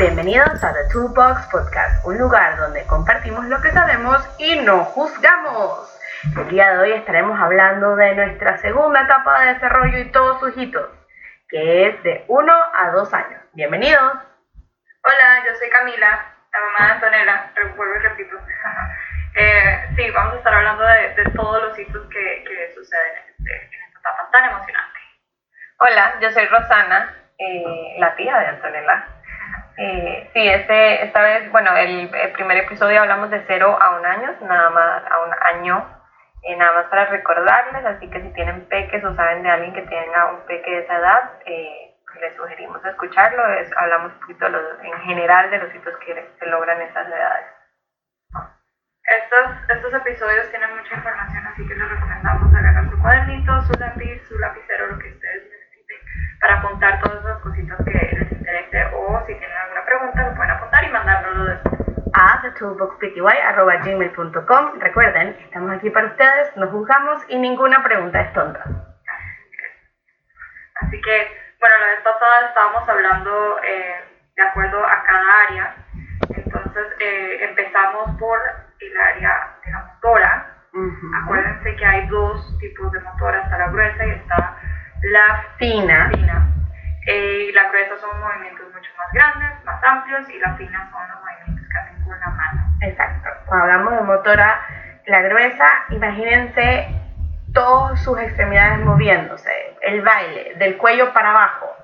Bienvenidos a The Toolbox Podcast, un lugar donde compartimos lo que sabemos y no juzgamos. El día de hoy estaremos hablando de nuestra segunda etapa de desarrollo y todos sus hitos, que es de 1 a 2 años. Bienvenidos. Hola, yo soy Camila, la mamá de Antonella, vuelvo y repito. eh, sí, vamos a estar hablando de, de todos los hitos que, que suceden en, este, en, esta etapa tan emocionante. Hola, yo soy Rosana, eh, la tía de Antonella. Eh, sí, este, esta vez, bueno, el, el, primer episodio hablamos de 0 a un año, nada más a un año, eh, nada más para recordarles, así que si tienen peques o saben de alguien que tenga un peque de esa edad, eh, les sugerimos escucharlo, es, hablamos un poquito los, en general de los hitos que se logran esas edades. Estos, estos episodios tienen mucha información, así que les recomendamos agarrar su cuadernito, su lápiz, su lapicero, lo que ustedes para apuntar todas esas cositas que les interese o si tienen alguna pregunta lo pueden apuntar y mandárnoslo después. A thetoolboxpty.com. Recuerden, estamos aquí para ustedes, no juzgamos y ninguna pregunta es tonta. Así que, bueno, la vez pasada estábamos hablando eh, de acuerdo a cada área. Entonces, eh, empezamos por el área de la motora. Uh -huh. Acuérdense que hay dos tipos de motora, está la gruesa y está la fina. fina. Eh, la gruesa son movimientos mucho más grandes, más amplios y la fina son los movimientos que hacen con la mano. Exacto. Cuando hablamos de motora, la gruesa, imagínense todas sus extremidades moviéndose, el baile, del cuello para abajo.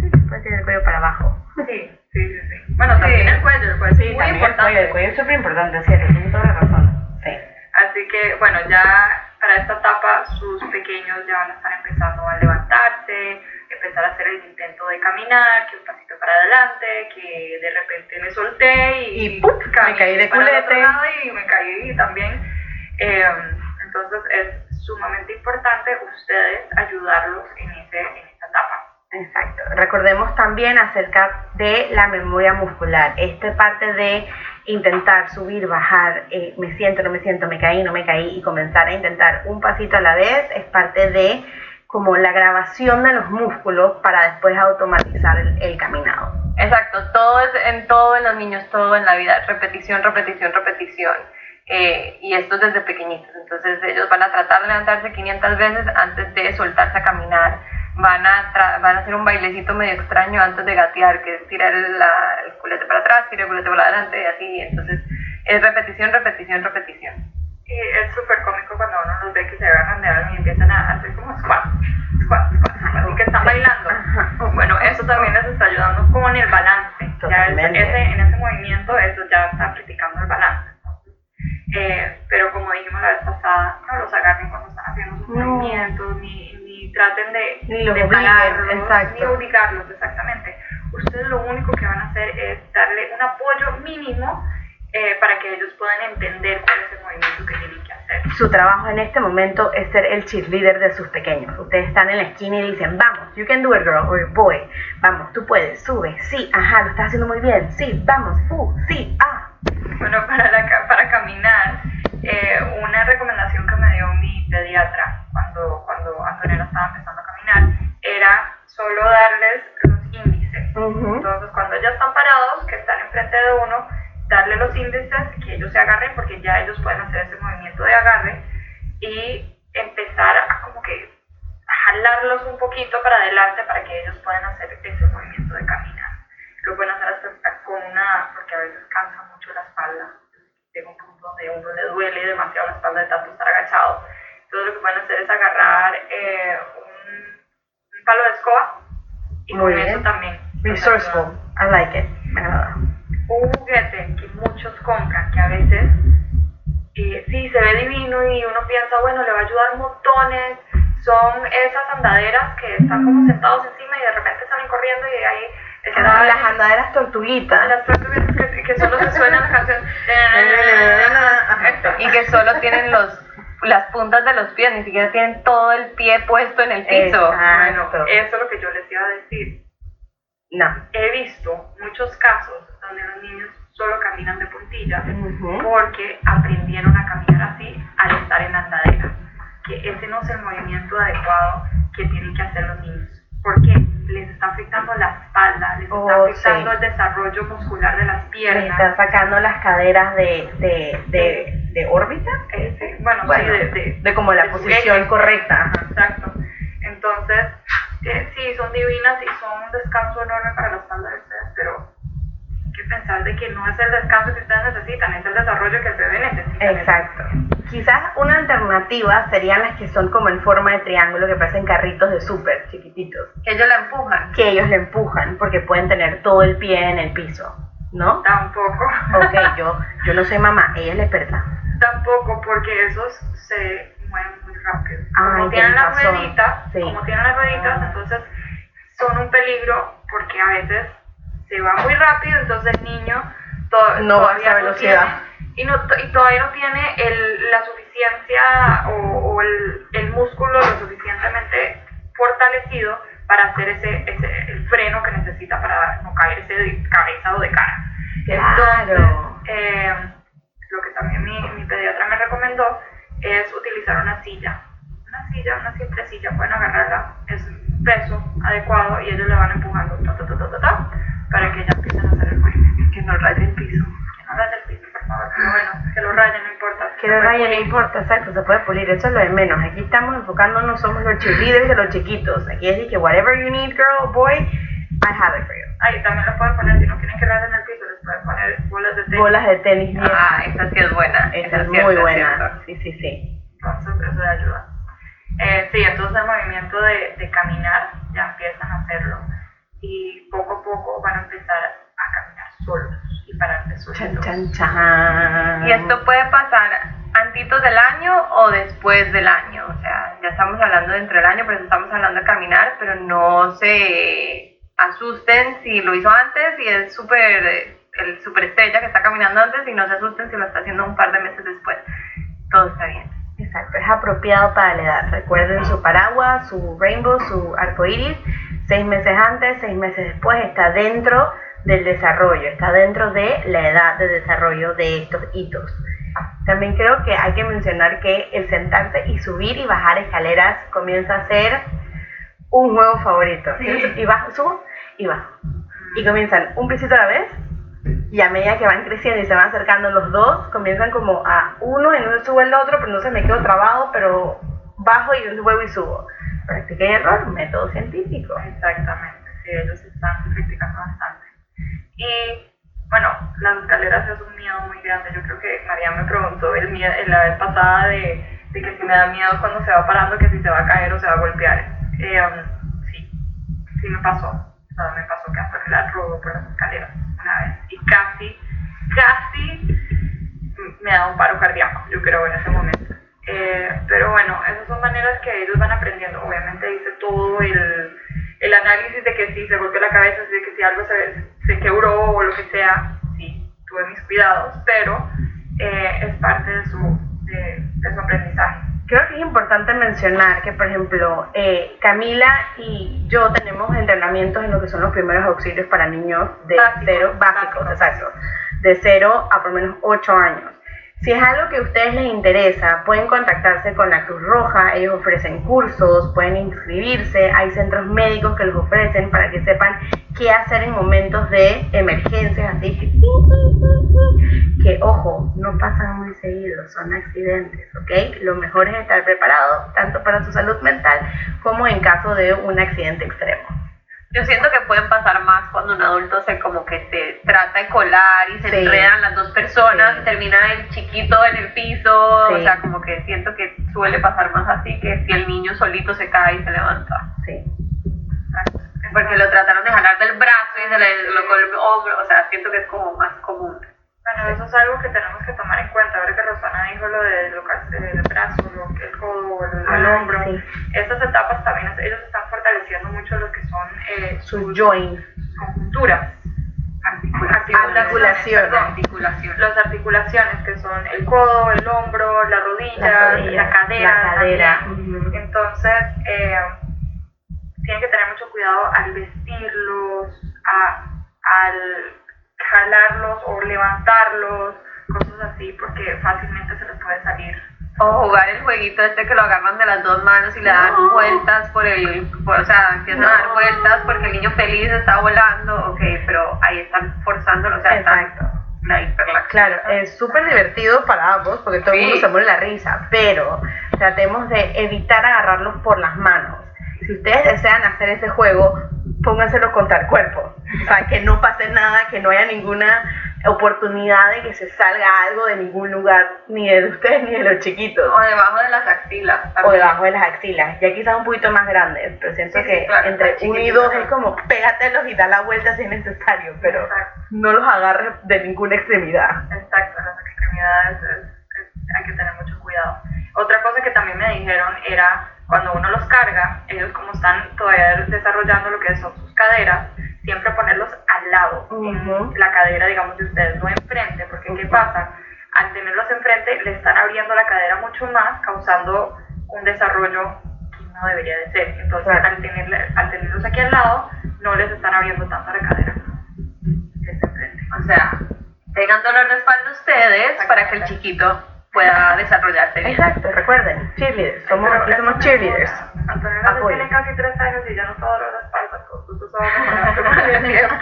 Sí, puede decir del cuello para abajo. Sí, sí, sí. sí. Bueno, también el cuello, el cuello sí, es muy importante. El cuello, el cuello es súper importante, cierto, tienes toda la razón. Sí. Así que, bueno, ya para esta etapa sus pequeños ya van a estar empezando a levantarse, empezar a hacer el intento de caminar, que un pasito para adelante, que de repente me solté y, y ¡pup! me caí de culete. y me caí también. Eh, entonces es sumamente importante ustedes ayudarlos en, ese, en esta etapa. Exacto. Recordemos también acerca de la memoria muscular. Esta parte de intentar subir, bajar, eh, me siento, no me siento, me caí, no me caí y comenzar a intentar un pasito a la vez es parte de como la grabación de los músculos para después automatizar el, caminado. Exacto, todo es en todo en los niños, todo en la vida, repetición, repetición, repetición. Eh, y esto desde pequeñitos. Entonces ellos van a tratar de levantarse 500 veces antes de soltarse a caminar. Van a, van a hacer un bailecito medio extraño antes de gatear, que es tirar la, el culete para atrás, tirar el culete para adelante y así. Entonces es repetición, repetición, repetición. Y es súper cómico cuando uno los ve que se agarran de algo y empiezan a hacer como squats, squats, squats, así que están bailando. Bueno, eso también les está ayudando con el balance. Ya ese, en ese movimiento, eso ya está practicando el balance. Eh, pero como dijimos la vez pasada, no los agarren cuando están haciendo sus no. movimientos, ni, ni traten de, ni los de pararlos, exacto. ni obligarlos, exactamente. Ustedes lo único que van a hacer es darle un apoyo mínimo eh, para que ellos puedan entender cuál es el movimiento que tienen que hacer. Su trabajo en este momento es ser el cheerleader de sus pequeños. Ustedes están en la esquina y dicen, vamos, you can do it girl or boy, vamos, tú puedes, sube, sí, ajá, lo estás haciendo muy bien, sí, vamos, uh, sí, ah. Bueno, para, la, para caminar, eh, una recomendación que me dio mi pediatra cuando, cuando Antonella estaba empezando a caminar era solo darles los índices. Uh -huh. Entonces, cuando ya están parados, que están enfrente de darle los índices, que ellos se agarren, porque ya ellos pueden hacer ese movimiento de agarre y empezar a como que jalarlos un poquito para adelante para que ellos puedan hacer ese movimiento de caminar. Lo pueden hacer hasta con una, porque a veces cansa mucho la espalda. Llega un punto donde a uno le duele demasiado la espalda de tanto estar agachado. Entonces lo que pueden hacer es agarrar eh, un, un, palo de escoba y Muy con bien. eso también. Resourceful, I like it. Me agrada. Un juguete muchos compran, que a veces eh, sí se ve divino y uno piensa, bueno, le va a ayudar montones. Son esas andaderas que están como sentados encima y de repente salen corriendo y ahí Ah, las andaderas tortuguitas. Las tortuguitas que, que solo se suenan las canciones. y que solo tienen los las puntas de los pies, ni siquiera tienen todo el pie puesto en el piso. Bueno, eso es lo que yo les iba a decir. No. He visto muchos casos donde los niños solo caminan de puntillas Uh -huh. porque aprendieron a caminar así al estar en la andadera. Que ese no es el movimiento adecuado que tienen que hacer los niños. ¿Por qué? les está afectando la espalda, les está Oh, afectando sí. el desarrollo muscular de las piernas. están sacando las caderas de, de, de, de órbita. Eh, sí, bueno, Bueno, sí, de, de, como la posición correcta. Ajá, Exacto. Entonces, eh, sí, son divinas y son un descanso enorme para la espalda de ustedes, pero que pensar de que no es el descanso que ustedes necesitan, es el desarrollo que el bebé necesita. Exacto. Quizás una alternativa serían las que son como en forma de triángulo, que parecen carritos de súper chiquititos, Que ellos la empujan. que ellos le empujan porque pueden tener todo el pie en el piso, ¿no? Tampoco. Ok, yo, yo no soy mamá, ella es la experta. Tampoco, porque esos se mueven muy rápido. Ay, Como tienen las rueditas, Sí. como tienen las rueditas, Ah. entonces son un peligro porque a veces se va muy rápido, entonces el niño to- No va a todavía esa no velocidad. tiene- y, no, y todavía no tiene el, la suficiencia o, o el, el músculo lo suficientemente fortalecido para hacer ese, ese el freno que necesita para no caerse de cabeza o de cara. Claro. Entonces, eh, lo que también mi, mi pediatra me recomendó es utilizar una silla. Una silla, una simple silla, pueden agarrarla, es peso adecuado y ellos le van empujando ta, ta, ta, para que ya empiecen a hacer el movimiento. Que no raye el piso. Que no rayen el piso, por favor, pero bueno, que lo rayen, no importa. Que lo raye no importa, exacto, se puede pulir, eso es lo de menos. Aquí estamos enfocándonos, somos los cheerleaders de los chiquitos. Aquí es que whatever you need, girl, boy, I have it for you. Ahí también les pueden poner, si no quieren que rayen el piso, les pueden poner bolas de tenis. Bolas de tenis bien. Ah, esa sí es buena. Esa es cierto, muy es buena. cierto. Sí, sí, sí. Entonces, eso le ayuda. Eh, sí, entonces el movimiento de, de caminar ya empiezan a hacerlo y poco a poco van a empezar a caminar solos y pararse Chan, solitos. chan, chan. ¿Y esto puede pasar antitos del año o después del año? O sea, ya estamos hablando de entre el año, pero estamos hablando de caminar, pero no se asusten si lo hizo antes y es súper el super estrella que está caminando antes y no se asusten si lo está haciendo un par de meses después. Todo está bien. Exacto, es apropiado para la edad. Recuerden su paraguas, su rainbow, su arco iris. Seis meses antes, seis meses después, está dentro del desarrollo, está dentro de la edad de desarrollo de estos hitos. También creo que hay que mencionar que el sentarse y subir y bajar escaleras comienza a ser un juego favorito. Y bajo, subo y bajo. Y comienzan un pisito a la vez y a medida que van creciendo y se van acercando los dos, comienzan como a uno y no sube el otro, pero entonces me quedo trabado, pero bajo y vuelvo y subo. Práctica y error, método científico. Exactamente, sí, ellos están practicando bastante. Y bueno, las escaleras es un miedo muy grande. Yo creo que María me preguntó el miedo, la vez pasada de, de que si me da miedo cuando se va parando, que si se va a caer o se va a golpear. Eh, um, sí, sí me pasó. O sea, me pasó que hasta me la rodó por las escaleras una vez. Y casi, casi me da un paro cardíaco, yo creo, en ese momento. Eh, pero bueno, esas son maneras que ellos van aprendiendo. Obviamente hice todo el, el análisis de que si se golpeó la cabeza, de que si algo se, se quebró o lo que sea, sí, tuve mis cuidados, pero eh, es parte de su, de, de su aprendizaje. Creo que es importante mencionar que, por ejemplo, eh, Camila y yo tenemos entrenamientos en lo que son los primeros auxilios para niños de Básicos, cero, básicos, básicos. exacto, de 0 a por lo menos 8 años. Si es algo que a ustedes les interesa, pueden contactarse con la Cruz Roja, ellos ofrecen cursos, pueden inscribirse, hay centros médicos que los ofrecen para que sepan qué hacer en momentos de emergencias, así que, que ojo, no pasan muy seguido, son accidentes, ¿ok? Lo mejor es estar preparado tanto para su salud mental como en caso de un accidente extremo. Yo siento que pueden pasar más cuando un adulto se como que se trata de colar y se Sí. enredan las dos personas Sí. y termina el chiquito en el piso, Sí. o sea, como que siento que suele pasar más así que si el niño solito se cae y se levanta. Sí. Porque lo trataron de jalar del brazo y se le colocó el hombro, o sea, siento que es como más común. Bueno, eso es algo que tenemos que tomar en cuenta. Ahora que Rosana dijo lo de lo que- el brazo, lo el codo, el, el Ay, hombro, sí. estas etapas también ellos están fortaleciendo mucho lo que son eh, Sus joints. conjunturas, Articulaciones. Articulaciones. las articulaciones que son el codo, el hombro, la rodilla, La cadera. la. Entonces, eh, tienen que tener mucho cuidado al vestirlos, a- al jalarlos o levantarlos, cosas así, porque fácilmente se les puede salir O jugar el jueguito este que lo agarran de las dos manos y le dan No. vueltas por el... por- o sea, empiezan a dar No. vueltas porque el niño feliz está volando. Ok, pero ahí están forzándolo, o sea, están Exacto. la hiperlaxia. Claro, es súper divertido para ambos porque todo el Sí. mundo se muere la risa, pero tratemos de evitar agarrarlos por las manos. Si ustedes desean hacer ese juego, pónganselo contra el cuerpo. O sea, que no pase nada, que no haya ninguna oportunidad de que se salga algo de ningún lugar, ni de ustedes ni de los chiquitos. O debajo de las axilas. O debajo de las axilas, ya quizás un poquito más grandes, pero siento Sí, sí, que claro, entre uno y dos es como pégatelos y da la vuelta si es necesario, pero Exacto. no los agarres de ninguna extremidad. Exacto, las extremidades dijeron era cuando uno los carga, ellos como están todavía desarrollando lo que son sus caderas, siempre ponerlos al lado, Ujú. en la cadera, digamos, de ustedes, no enfrente, porque ¿qué Ujú. pasa? Al tenerlos enfrente, le están abriendo la cadera mucho más, causando un desarrollo que no debería de ser. Entonces, al, tenerle- al tenerlos aquí al lado, no les están abriendo tanto la cadera. es enfrente. O sea, tengan dolor de espalda ustedes para que el chiquito pueda desarrollarse bien. Exacto, recuerden, cheerleaders, somos, aquí somos cheerleaders. Apoyo. tiene casi tres años y ya no. Tú sabes el tiempo.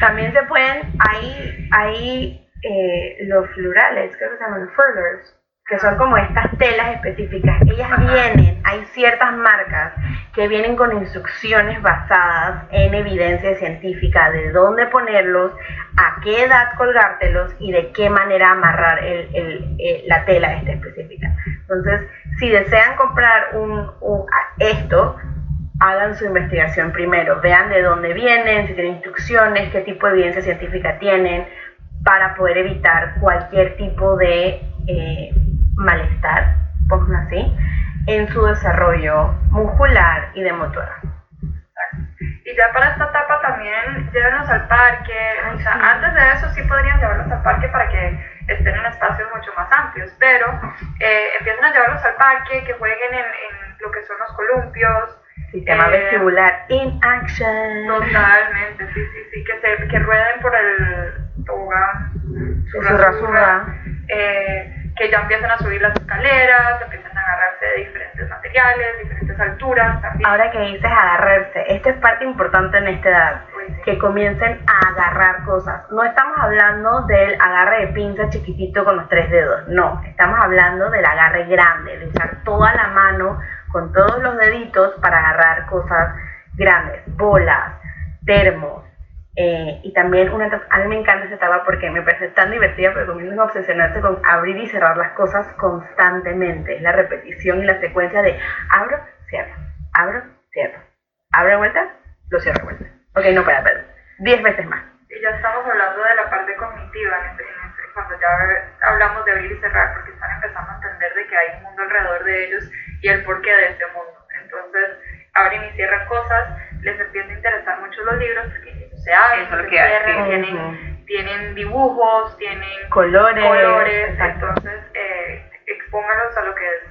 También se pueden, hay, hay eh, los florales, creo que se llaman furlers, que son como estas telas específicas. Ellas vienen, hay ciertas marcas que vienen con instrucciones basadas en evidencia científica de dónde ponerlos, a qué edad colgártelos y de qué manera amarrar el- el- eh, la tela esta específica. Entonces, si desean comprar un, un- esto, hagan su investigación primero, vean de dónde vienen, si tienen instrucciones, qué tipo de evidencia científica tienen, para poder evitar cualquier tipo de eh, malestar, pongámoslo así, en su desarrollo muscular y de motora. Y ya para esta etapa también llévenlos al parque. Ay, o sea, sí. antes de eso sí podrían llevarlos al parque para que estén en espacios mucho más amplios. Pero eh, empiezan a llevarlos al parque, que jueguen en, en lo que son los columpios. Sistema Eh, vestibular in action. Totalmente, sí, sí, sí, que, se, que rueden por el tobogán, Su rasura. eh, que ya empiezan a subir las escaleras, empiezan a agarrarse de diferentes materiales, diferentes alturas también. Ahora que dices agarrarse, esto es parte importante en esta edad, Uy, sí. que comiencen a agarrar cosas. No estamos hablando del agarre de pinza chiquitito con los tres dedos, no, estamos hablando del agarre grande, de usar toda la mano con todos los deditos para agarrar cosas grandes, bolas, termos. Eh, y también una etapa- a mí me encanta esa etapa porque me parece tan divertida, pero comienzan a obsesionarse con abrir y cerrar las cosas constantemente. Es la repetición y la secuencia de abro, cierro, abro, cierro. Abro de vuelta, lo cierro de vuelta. Ok, no puede perdón. Diez veces más. Y ya estamos hablando de la parte cognitiva, este- cuando ya hablamos de abrir y cerrar, porque están empezando a entender de que hay un mundo alrededor de ellos y el porqué de ese mundo. Entonces, abren y cierran cosas, les empieza a interesar mucho los libros, porque lo se que hace. cierran, Ujú. tienen, tienen dibujos, tienen Colores. colores, entonces eh, expónganlos a lo que es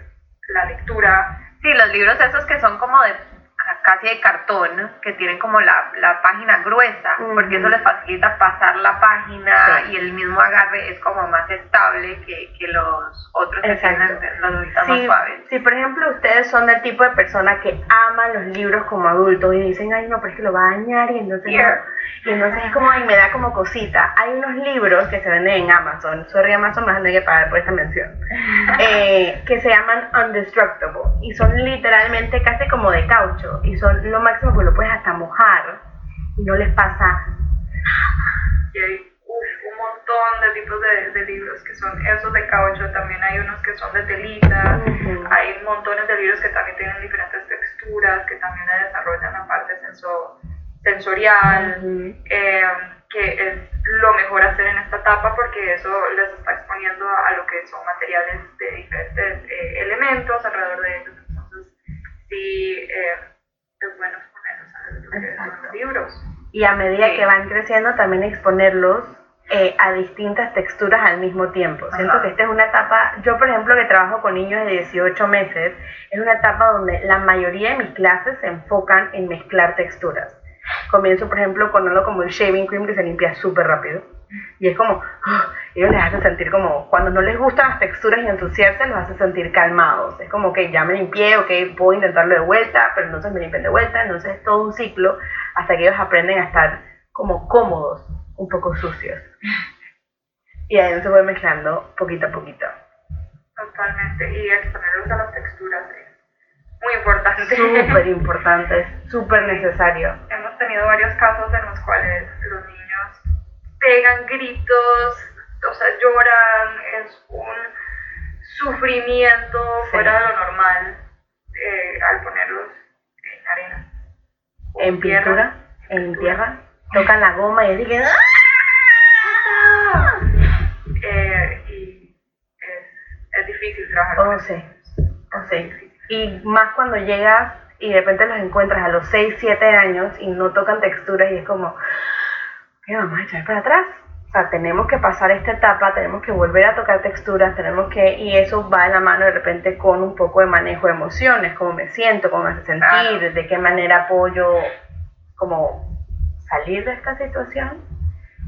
la lectura. Sí, los libros esos que son como de ca- casi de cartón, que tienen como la, la página gruesa, porque eso les facilita pasar la página Sí. y el mismo agarre es como más estable que, que los otros que tienen los duritas más suaves. si, por ejemplo, ustedes son del tipo de persona que aman los libros como adultos y dicen, ay, no, pero es que lo va a dañar y entonces no. Y entonces es como, ay, me da como cosita. Hay unos libros que se venden en Amazon, sorry Amazon, van a tener que pagar por esta mención, eh, que se llaman Undestructible. Y son literalmente casi como de caucho. Y son lo máximo que lo puedes hasta mojar. Y no les pasa Y hay uf, un montón de tipos de, de libros que son esos de caucho, también hay unos que son de telita, Ujú. hay montones de libros que también tienen diferentes texturas, que también desarrollan la parte senso- sensorial, eh, que es lo mejor hacer en esta etapa porque eso les está exponiendo a lo que son materiales de diferentes eh, elementos alrededor de ellos. Entonces, sí, eh, es bueno exponerlos a lo que son los libros. y a medida Sí. que van creciendo también exponerlos eh, a distintas texturas al mismo tiempo. Siento Ajá. que esta es una etapa, yo por ejemplo que trabajo con niños de 18 meses, es una etapa donde la mayoría de mis clases se enfocan en mezclar texturas. Comienzo por ejemplo con algo como el shaving cream que se limpia súper rápido. Y es como, ¡ah! ellos les hace sentir como, cuando no les gustan las texturas y ensuciarse, los hace sentir calmados. Es como que ya me limpié, ok, puedo intentarlo de vuelta, pero entonces me limpian de vuelta, entonces es todo un ciclo hasta que ellos aprenden a estar como cómodos, un poco sucios. Y ahí se fue mezclando poquito a poquito. Totalmente, y exponerlos a las texturas es muy importante. Súper importante, súper necesario. Hemos tenido varios casos en los cuales los niños pegan gritos, o sea, lloran, es un sufrimiento fuera de lo normal eh, al ponerlos en arena. En pintura, en tierra, tocan la goma y dicen ¡Ah! Eh, y es, es difícil trabajar con Oh, eso. sí. Oh, sí. Y más cuando llegas y de repente los encuentras a los 6, 7 años y no tocan texturas y es como, ¿qué vamos a echar para atrás? O sea, tenemos que pasar esta etapa, tenemos que volver a tocar texturas, tenemos que, y eso va de la mano de repente con un poco de manejo de emociones, cómo me siento, cómo me hace sentir, Claro. de qué manera apoyo, como salir de esta situación.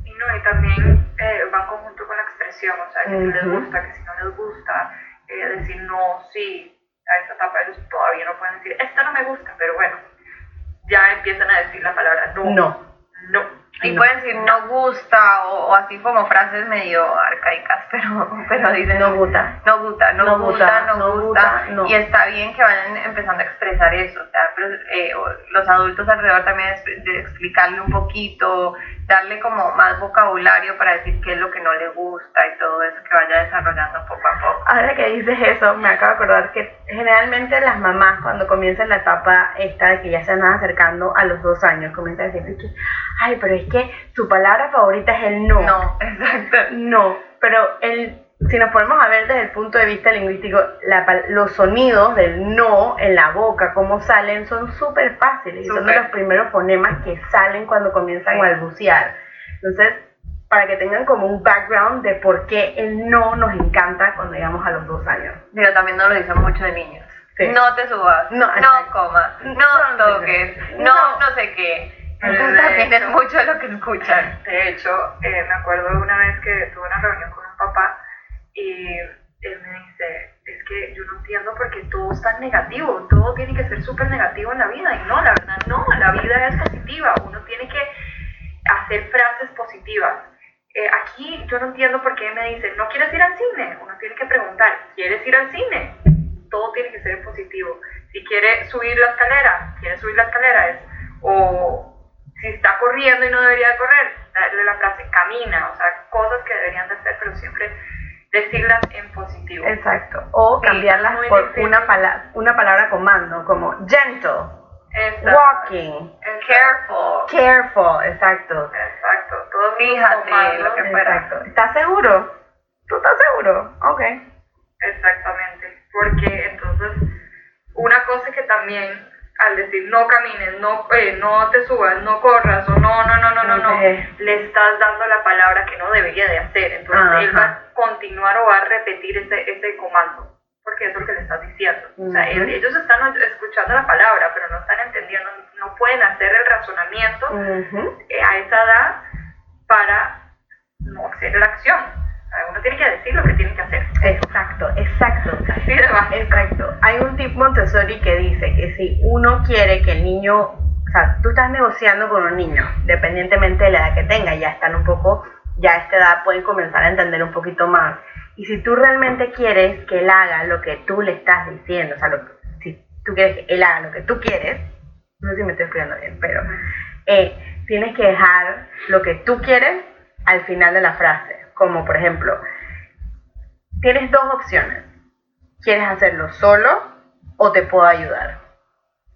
Y no, y también eh, va en conjunto con la expresión, o sea, que si les gusta, que si no les gusta, eh, decir no, sí, a esta etapa ellos todavía no pueden decir, esto no me gusta, pero bueno, ya empiezan a decir la palabra no. No. No. Y No. pueden decir no gusta o, o así como frases medio arcaicas, pero, pero dicen No gusta. no gusta, no, No gusta, gusta, no, gusta. Y está bien que vayan empezando a expresar eso. O sea, pero, eh, los adultos alrededor también es de explicarle un poquito, darle como más vocabulario para decir qué es lo que no le gusta y todo eso que vaya desarrollando poco a poco. Ahora que dices eso, me acabo de acordar que generalmente las mamás cuando comienzan la etapa esta de que ya se van acercando a los dos años, comienzan a decir que, ay, pero es que su palabra favorita es el no. No, exacto. No, pero el, si nos ponemos a ver desde el punto de vista lingüístico, la los sonidos del no en la boca, cómo salen, son súper fáciles y son de los primeros fonemas que salen cuando comienzan a balbucear. Entonces, para que tengan como un background de por qué el no nos encanta cuando llegamos a los dos años. Pero también nos lo dicen mucho de niños. Sí. No te subas, No, no, comas, No, no, no, toques, no. no, no sé qué. Entonces es hecho. mucho lo que escuchan. De hecho, eh, me acuerdo de una vez que tuve una reunión con un papá y él me dice, es que yo no entiendo por qué todo es tan negativo, todo tiene que ser súper negativo en la vida. Y no, la verdad no, la vida es positiva, uno tiene que hacer frases positivas. Eh, aquí yo no entiendo por qué me dicen, no quieres ir al cine, uno tiene que preguntar, ¿quieres ir al cine? Todo tiene que ser positivo. Si quiere subir la escalera, quiere subir la escalera, es, o si está corriendo y no debería de correr, darle la frase camina, o sea, cosas que deberían de hacer, pero siempre decirlas en positivo. Exacto. O cambiarlas por difícil. una, pala- una palabra comando, como gentle, Exacto. walking, Exacto. Careful. careful, exacto. Exacto. Esos Fíjate lo que fuera. Exacto. ¿Estás seguro? ¿Tú estás seguro? Ok. Exactamente. Porque entonces, una cosa que también al decir no camines, no, eh, no te subas, no corras, o no, no, no, no, no, no, Ok. le estás dando la palabra que no debería de hacer. Entonces él va a continuar o va a repetir ese, ese comando. Porque eso es lo que le estás diciendo. O sea, ellos están escuchando la palabra, pero no están entendiendo, no pueden hacer el razonamiento Ujú. eh, a esa edad para no hacer la acción. Uno tiene que decir lo que tiene que hacer. Exacto, exacto. Así de. Exacto. Hay un tip Montessori que dice que si uno quiere que el niño, o sea, tú estás negociando con un niño, dependientemente de la edad que tenga, ya están un poco, ya a esta edad pueden comenzar a entender un poquito más. Y si tú realmente quieres que él haga lo que tú le estás diciendo, o sea, si tú quieres que él haga lo que tú quieres, no sé si me estoy explicando bien, pero eh, tienes que dejar lo que tú quieres al final de la frase. Como por ejemplo, tienes dos opciones. ¿Quieres hacerlo solo o te puedo ayudar?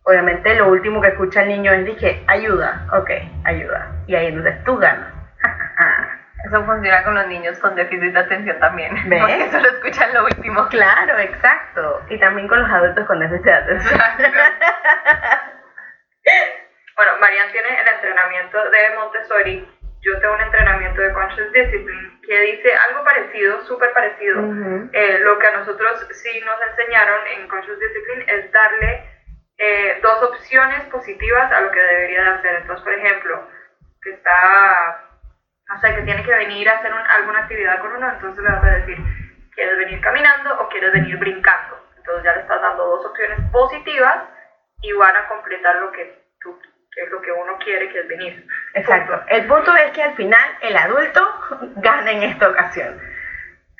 Obviamente lo último que escucha el niño es dije, ayuda, ok, ayuda. Y ahí entonces tú ganas. Eso funciona con los niños con déficit de atención también. ¿Ves? Porque solo escuchan lo último. claro, exacto. Y también con los adultos con déficit de atención. Bueno, Marian tiene el entrenamiento de Montessori. Yo tengo un entrenamiento de Conscious Discipline que dice algo parecido, súper parecido. Ujú. Eh, lo que a nosotros sí nos enseñaron en Conscious Discipline es darle eh, dos opciones positivas a lo que debería de hacer. Entonces, por ejemplo, que está, no sea, que tiene que venir a hacer alguna actividad con uno, entonces le vas a decir, ¿quieres venir caminando o quieres venir brincando? Entonces ya le estás dando dos opciones positivas y van a completar lo que tú, es lo que uno quiere, que es venir. Exacto. El punto es que al final el adulto gana en esta ocasión.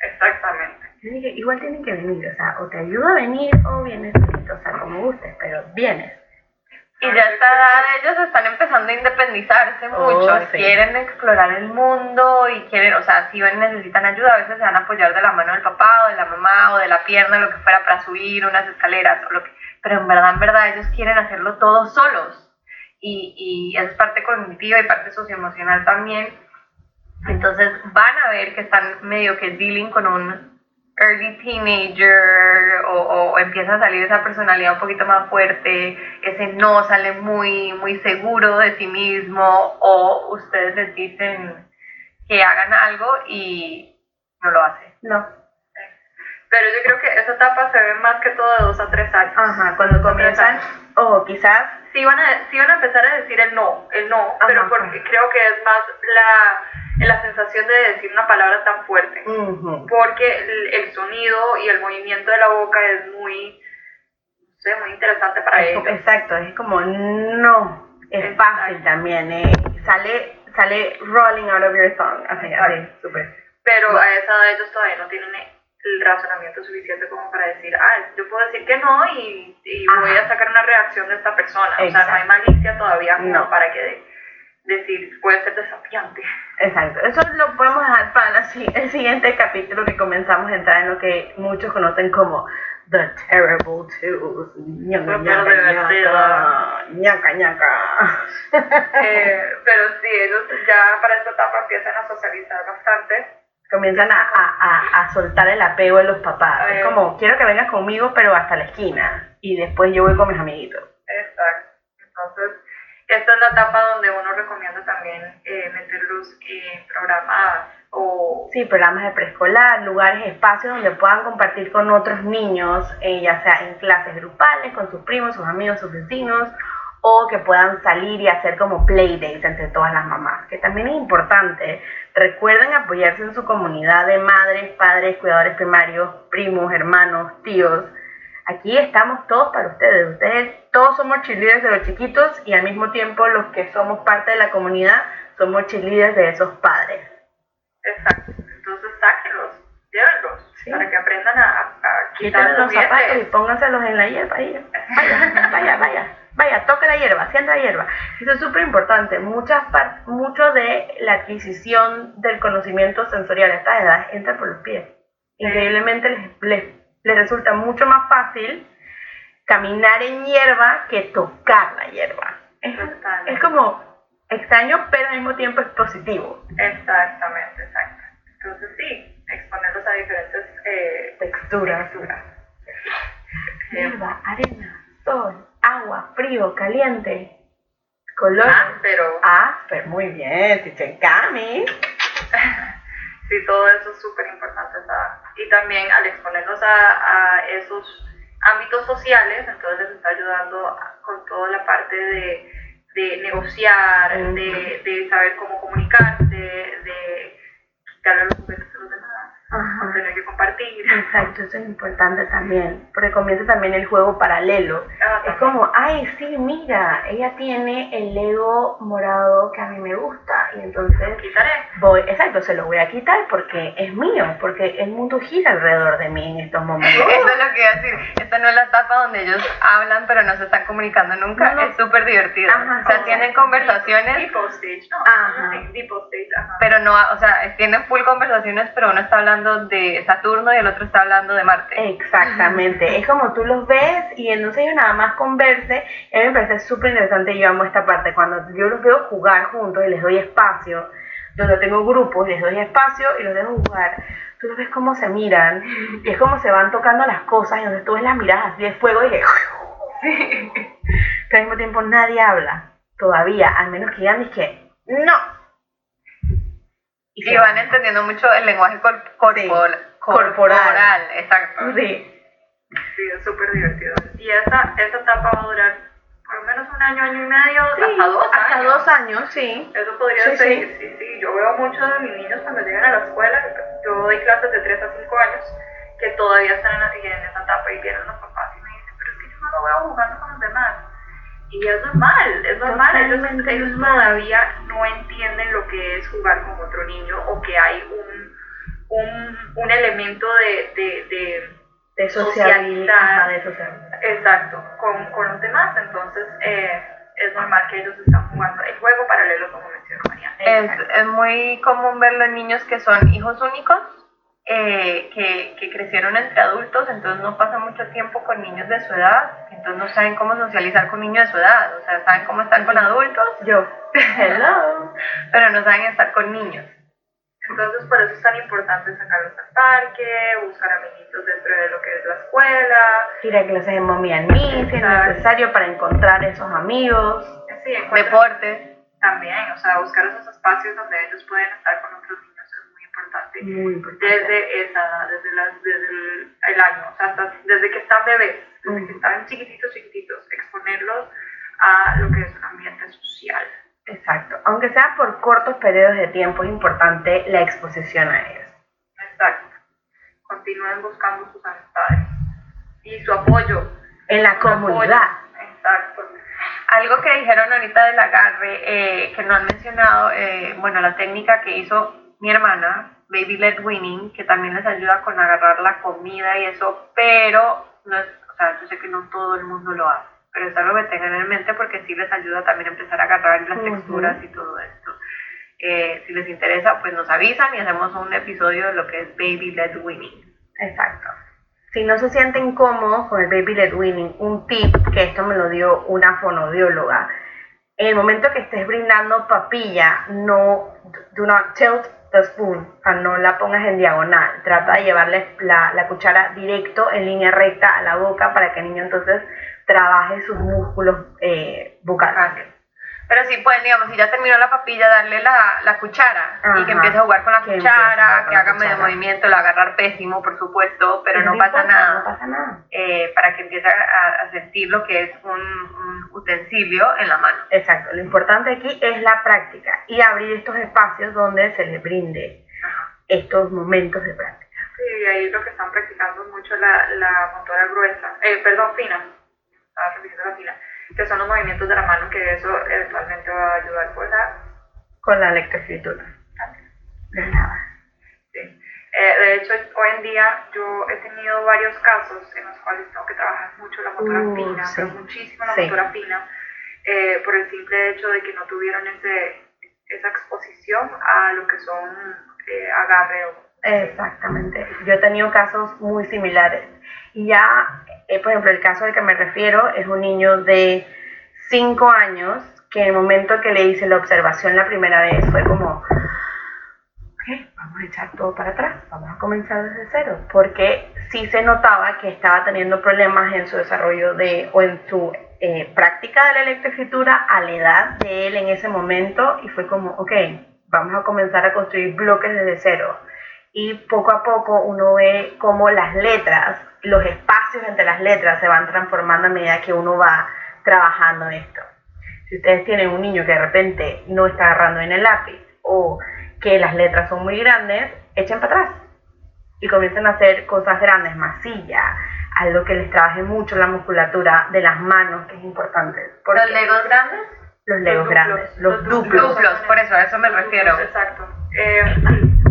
Exactamente. Igual tienen que venir, o sea, o te ayuda a venir o vienes o sea, como gustes, pero vienes. Y ya a esta edad ellos están empezando a independizarse oh, mucho, quieren explorar el mundo y quieren, o sea, si necesitan ayuda, a veces se van a apoyar de la mano del papá o de la mamá o de la pierna, lo que fuera para subir unas escaleras o lo que, pero en verdad, en verdad ellos quieren hacerlo todos solos. Y, y es parte cognitiva y parte socioemocional también. Entonces van a ver que están medio que dealing con un early teenager o, empieza a salir esa personalidad un poquito más fuerte, ese no sale muy, muy seguro de sí mismo o ustedes les dicen que hagan algo y no lo hacen. No. Pero yo creo que esa etapa se ve más que todo de dos a tres años. Ajá, cuando comienzan, o quizás... Sí van, a, sí van a empezar a decir el no, el no, pero porque creo que es más la la sensación de decir una palabra tan fuerte, porque el, sonido y el movimiento de la boca es muy, no muy interesante para ellos. Exacto, es como no, es fácil también, eh. sale, sale rolling out of your tongue, así, así, súper. Pero a esa edad ellos todavía no tienen el razonamiento suficiente como para decir, ah, yo puedo decir que no y, voy a sacar una reacción de esta persona. O sea, no hay malicia todavía como para que decir, puede ser desafiante. Exacto, eso lo podemos dejar para el siguiente capítulo que comenzamos a entrar en lo que muchos conocen como The Terrible Twos. ñaca, ñaca, ñaca, ñaca. Eh, pero sí, ellos ya para esta etapa empiezan a socializar bastante. Comienzan a, a, a, soltar el apego de los papás. es como, quiero que vengas conmigo, pero hasta la esquina. Y después yo voy con mis amiguitos. Exacto. Entonces, esta es la etapa donde uno recomienda también eh, meterlos en programas o... Sí, programas de preescolar, lugares, espacios donde puedan compartir con otros niños, eh, ya sea en clases grupales, con sus primos, sus amigos, sus vecinos, o que puedan salir y hacer como playdays entre todas las mamás, que también es importante. Recuerden apoyarse en su comunidad de madres, padres, cuidadores primarios, primos, hermanos, tíos, Aquí estamos todos para ustedes. Ustedes todos somos cheerleaders de los chiquitos y al mismo tiempo los que somos parte de la comunidad somos cheerleaders de esos padres. Exacto. Entonces sáquenlos, llévenlos para que aprendan a, a quitar los zapatos y pónganselos en la hierba. Vaya, vaya, vaya. Vaya, toque la hierba, sienta la hierba. Eso es súper importante. Muchas mucho de la adquisición del conocimiento sensorial a esta edad entra por los pies. Increíblemente les, les les resulta mucho más fácil caminar en hierba que tocar la hierba. Es, como extraño, pero al mismo tiempo es positivo. Exactamente, exacto. Entonces sí, exponerlos a diferentes eh, texturas. Hierba, arena, sol, agua, frío, caliente, color. Áspero. Áspero, muy bien, Tichen Cami. sí, todo eso es súper importante. Y también al exponernos a, esos ámbitos sociales, entonces les está ayudando con toda la parte de, negociar, de, de, saber cómo comunicarse, de quitarle los juguetes a los demás, tener que compartir. Exacto, eso es importante también, porque comienza también el juego paralelo. Ah, es como, ay, sí, mira, ella tiene el Lego morado que a mí me gusta, y entonces quitaré. voy, exacto, se lo voy a quitar porque es mío, porque el mundo gira alrededor de mí en estos momentos. Eso es lo que iba a decir, esta no es la etapa donde ellos hablan pero no se están comunicando nunca, es súper divertido. o sea, tienen conversaciones. Tipo stage, ¿no? Ajá. Tipo stage, ajá. Pero no, o sea, tienen full conversaciones, pero uno está hablando de Saturno y el otro está hablando de Marte. Exactamente, es como tú los ves y entonces ellos nada más converse, y a mí me parece súper interesante, yo amo esta parte, cuando yo los veo jugar juntos y les doy espacio, donde tengo grupos, les doy espacio y los dejo jugar, tú los ves cómo se miran, y es como se van tocando las cosas, y donde tú ves las miradas así de fuego y que... pero al mismo tiempo nadie habla, todavía, al menos que digan, es que, no, y, van entendiendo mucho el lenguaje corporal, corporal. exacto. Sí. Sí, es súper divertido. Y esa, esa etapa va a durar por lo menos un año, año y medio, Sí, hasta dos hasta años. dos años, sí. Eso podría Sí, ser, sí. sí. sí, Yo veo muchos de mis niños cuando llegan a la escuela, yo doy clases de 3 a 5 años, que todavía están en, en esa etapa y vienen los papás y me dicen, pero es que yo no lo veo jugando con los demás. Y es normal, es normal, ellos, todavía no entienden lo que es jugar con otro niño o que hay un, un, un elemento de, de, de De Socializar. de. Exacto, con, con los demás, entonces eh, es normal que ellos están jugando el juego paralelo como mencionó Mariana. Es, es muy común verlo en niños que son hijos únicos, eh, que, que crecieron entre adultos, entonces no pasan mucho tiempo con niños de su edad, entonces no saben cómo socializar con niños de su edad, o sea, saben cómo estar con adultos, Yo, hello. pero no saben estar con niños. Entonces por eso es tan importante sacarlos al parque, buscar amiguitos dentro de lo que es la escuela, Ir a clases de mommy and me, si es necesario para encontrar esos amigos. sí, Deportes, también, o sea, buscar esos espacios donde ellos pueden estar con otros niños es muy importante. Muy importante. Desde esa edad, desde, las, desde el, el año, o sea, hasta- desde que están bebés, desde que están chiquititos, chiquititos, exponerlos a lo que es un ambiente social. Exacto. Aunque sea por cortos periodos de tiempo, es importante la exposición a ellos. Exacto. Continúen buscando sus amistades y su apoyo. En la apoyo. comunidad. Exacto. Algo que dijeron ahorita del agarre, eh, que no han mencionado, eh, bueno, la técnica que hizo mi hermana, Baby Led Winning, que también les ayuda con agarrar la comida y eso, pero no es, o sea, yo sé que no todo el mundo lo hace, pero es algo que tengan en mente porque sí les ayuda también a empezar a agarrar las Ujú. texturas y todo esto. Eh, si les interesa, pues nos avisan y hacemos un episodio de lo que es Baby Led Winning. Exacto. Si no se sienten cómodos con el baby led winning, un tip que esto me lo dio una fonodióloga. En el momento que estés brindando papilla, no do not tilt the spoon, o sea, no la pongas en diagonal. Trata de llevarle la, la cuchara directo en línea recta a la boca para que el niño entonces trabaje sus músculos eh, bucales. Pero sí pueden, digamos, si ya terminó la papilla, darle la, la cuchara y Ajá. que empiece a jugar con la Que cuchara, con que la haga medio movimiento, lo agarrar pésimo, por supuesto, pero no, importa, pasa nada. No pasa nada. eh, para que empiece a, a sentir lo que es un, un utensilio en la mano. Exacto. Lo importante aquí es la práctica y abrir estos espacios donde se les brinde estos momentos de práctica. Sí, y ahí lo que están practicando mucho la, la motora gruesa, eh, perdón, fina, estaba refiriendo a la fina, que son los movimientos de la mano, que eso eventualmente va a ayudar con la... Con la lectoescritura. De nada. Sí. Eh, de hecho, hoy en día yo he tenido varios casos en los cuales tengo que trabajar mucho la motora Uh, fina, sí. pero muchísimo la Sí. motora fina, eh, por el simple hecho de que no tuvieron ese, esa exposición a lo que son eh, agarre o Exactamente. Yo he tenido casos muy similares. Y ya, eh, por ejemplo, el caso al que me refiero es un niño de 5 años que en el momento que le hice la observación la primera vez fue como, ok, vamos a echar todo para atrás, vamos a comenzar desde cero. Porque sí se notaba que estaba teniendo problemas en su desarrollo de, o en su eh, práctica de la electroescritura a la edad de él en ese momento y fue como, ok, vamos a comenzar a construir bloques desde cero y poco a poco uno ve cómo las letras, los espacios entre las letras se van transformando a medida que uno va trabajando en esto. Si ustedes tienen un niño que de repente no está agarrando en el lápiz o que las letras son muy grandes, echen para atrás y comiencen a hacer cosas grandes, masilla, algo que les trabaje mucho la musculatura de las manos, que es importante. ¿Los legos grandes? Los legos Los grandes, duplos, los los duplos. Duplos, por eso, a eso me refiero. Exacto. Eh,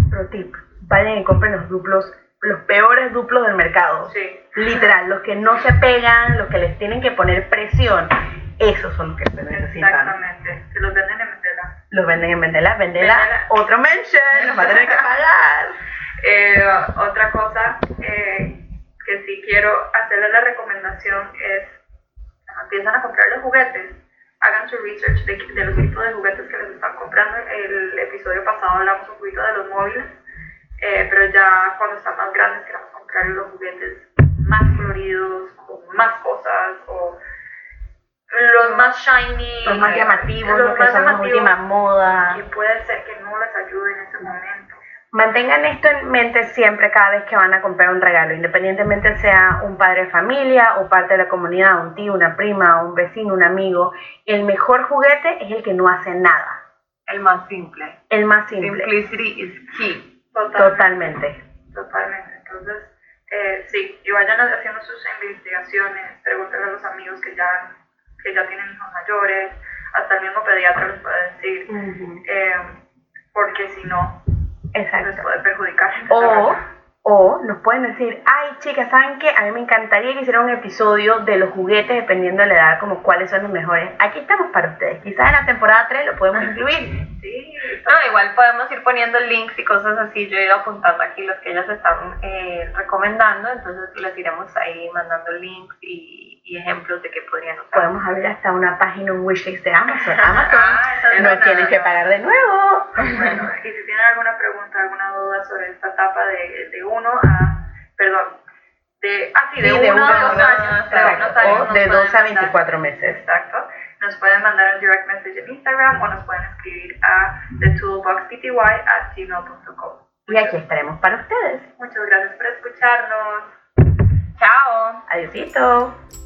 Pro tip, vayan y compren los duplos, los peores duplos del mercado. sí. Literal, los que no se pegan, los que les tienen que poner presión, esos son los que se necesitan. Exactamente. Se los venden en Vendela. Los venden en Vendela, Vendela, Vendela. otro mention, los va a tener que pagar. Eh, otra cosa eh, que sí quiero hacerles la recomendación es empiezan a comprar los juguetes, hagan su research de, de los tipos de juguetes que les están comprando. El episodio pasado hablamos un poquito de los móviles, eh, pero ya cuando están más grandes queremos comprar los juguetes más floridos, con más cosas o los más shiny, Los más eh, llamativos, los los que más son la llamativos, última moda. que puede ser que no les ayude en ese momento. Mantengan esto en mente siempre cada vez que van a comprar un regalo, independientemente sea un padre de familia o parte de la comunidad, un tío, una prima, un vecino, un amigo. El mejor juguete es el que no hace nada. El más simple. El más simple. Simplicity is key. Totalmente. Totalmente. Entonces, eh, sí, y vayan haciendo sus investigaciones, pregúntenle a los amigos que ya, que ya tienen hijos mayores, hasta el mismo pediatra les puede decir, eh, porque si no, Exacto. les puede perjudicar. O, o nos pueden decir, ay chicas, ¿saben qué? A mí me encantaría que hicieran un episodio de los juguetes dependiendo de la edad, como cuáles son los mejores. Aquí estamos para ustedes. Quizás en la temporada 3 lo podemos incluir. Sí, No, igual podemos ir poniendo links y cosas así. Yo he ido apuntando aquí los que ellas están eh, recomendando, entonces les iremos ahí mandando links y, y ejemplos de qué podrían usar. Podemos abrir hasta una página, un wishlist de Amazon. Amazon. Ah, no buena. tienen que pagar de nuevo. Bueno, y si tienen alguna pregunta, alguna duda sobre esta etapa de, de 1 a, perdón, de, ah, sí, de Sí, 1 de a uno 2 a dos años, Exacto. unos años O de 2 a mandar- 24 meses. Exacto. Nos pueden mandar un direct message en Instagram o nos pueden escribir a thetoolboxpty at gmail.com. Y aquí estaremos para ustedes. Muchas gracias por escucharnos. Chao. Adiósito.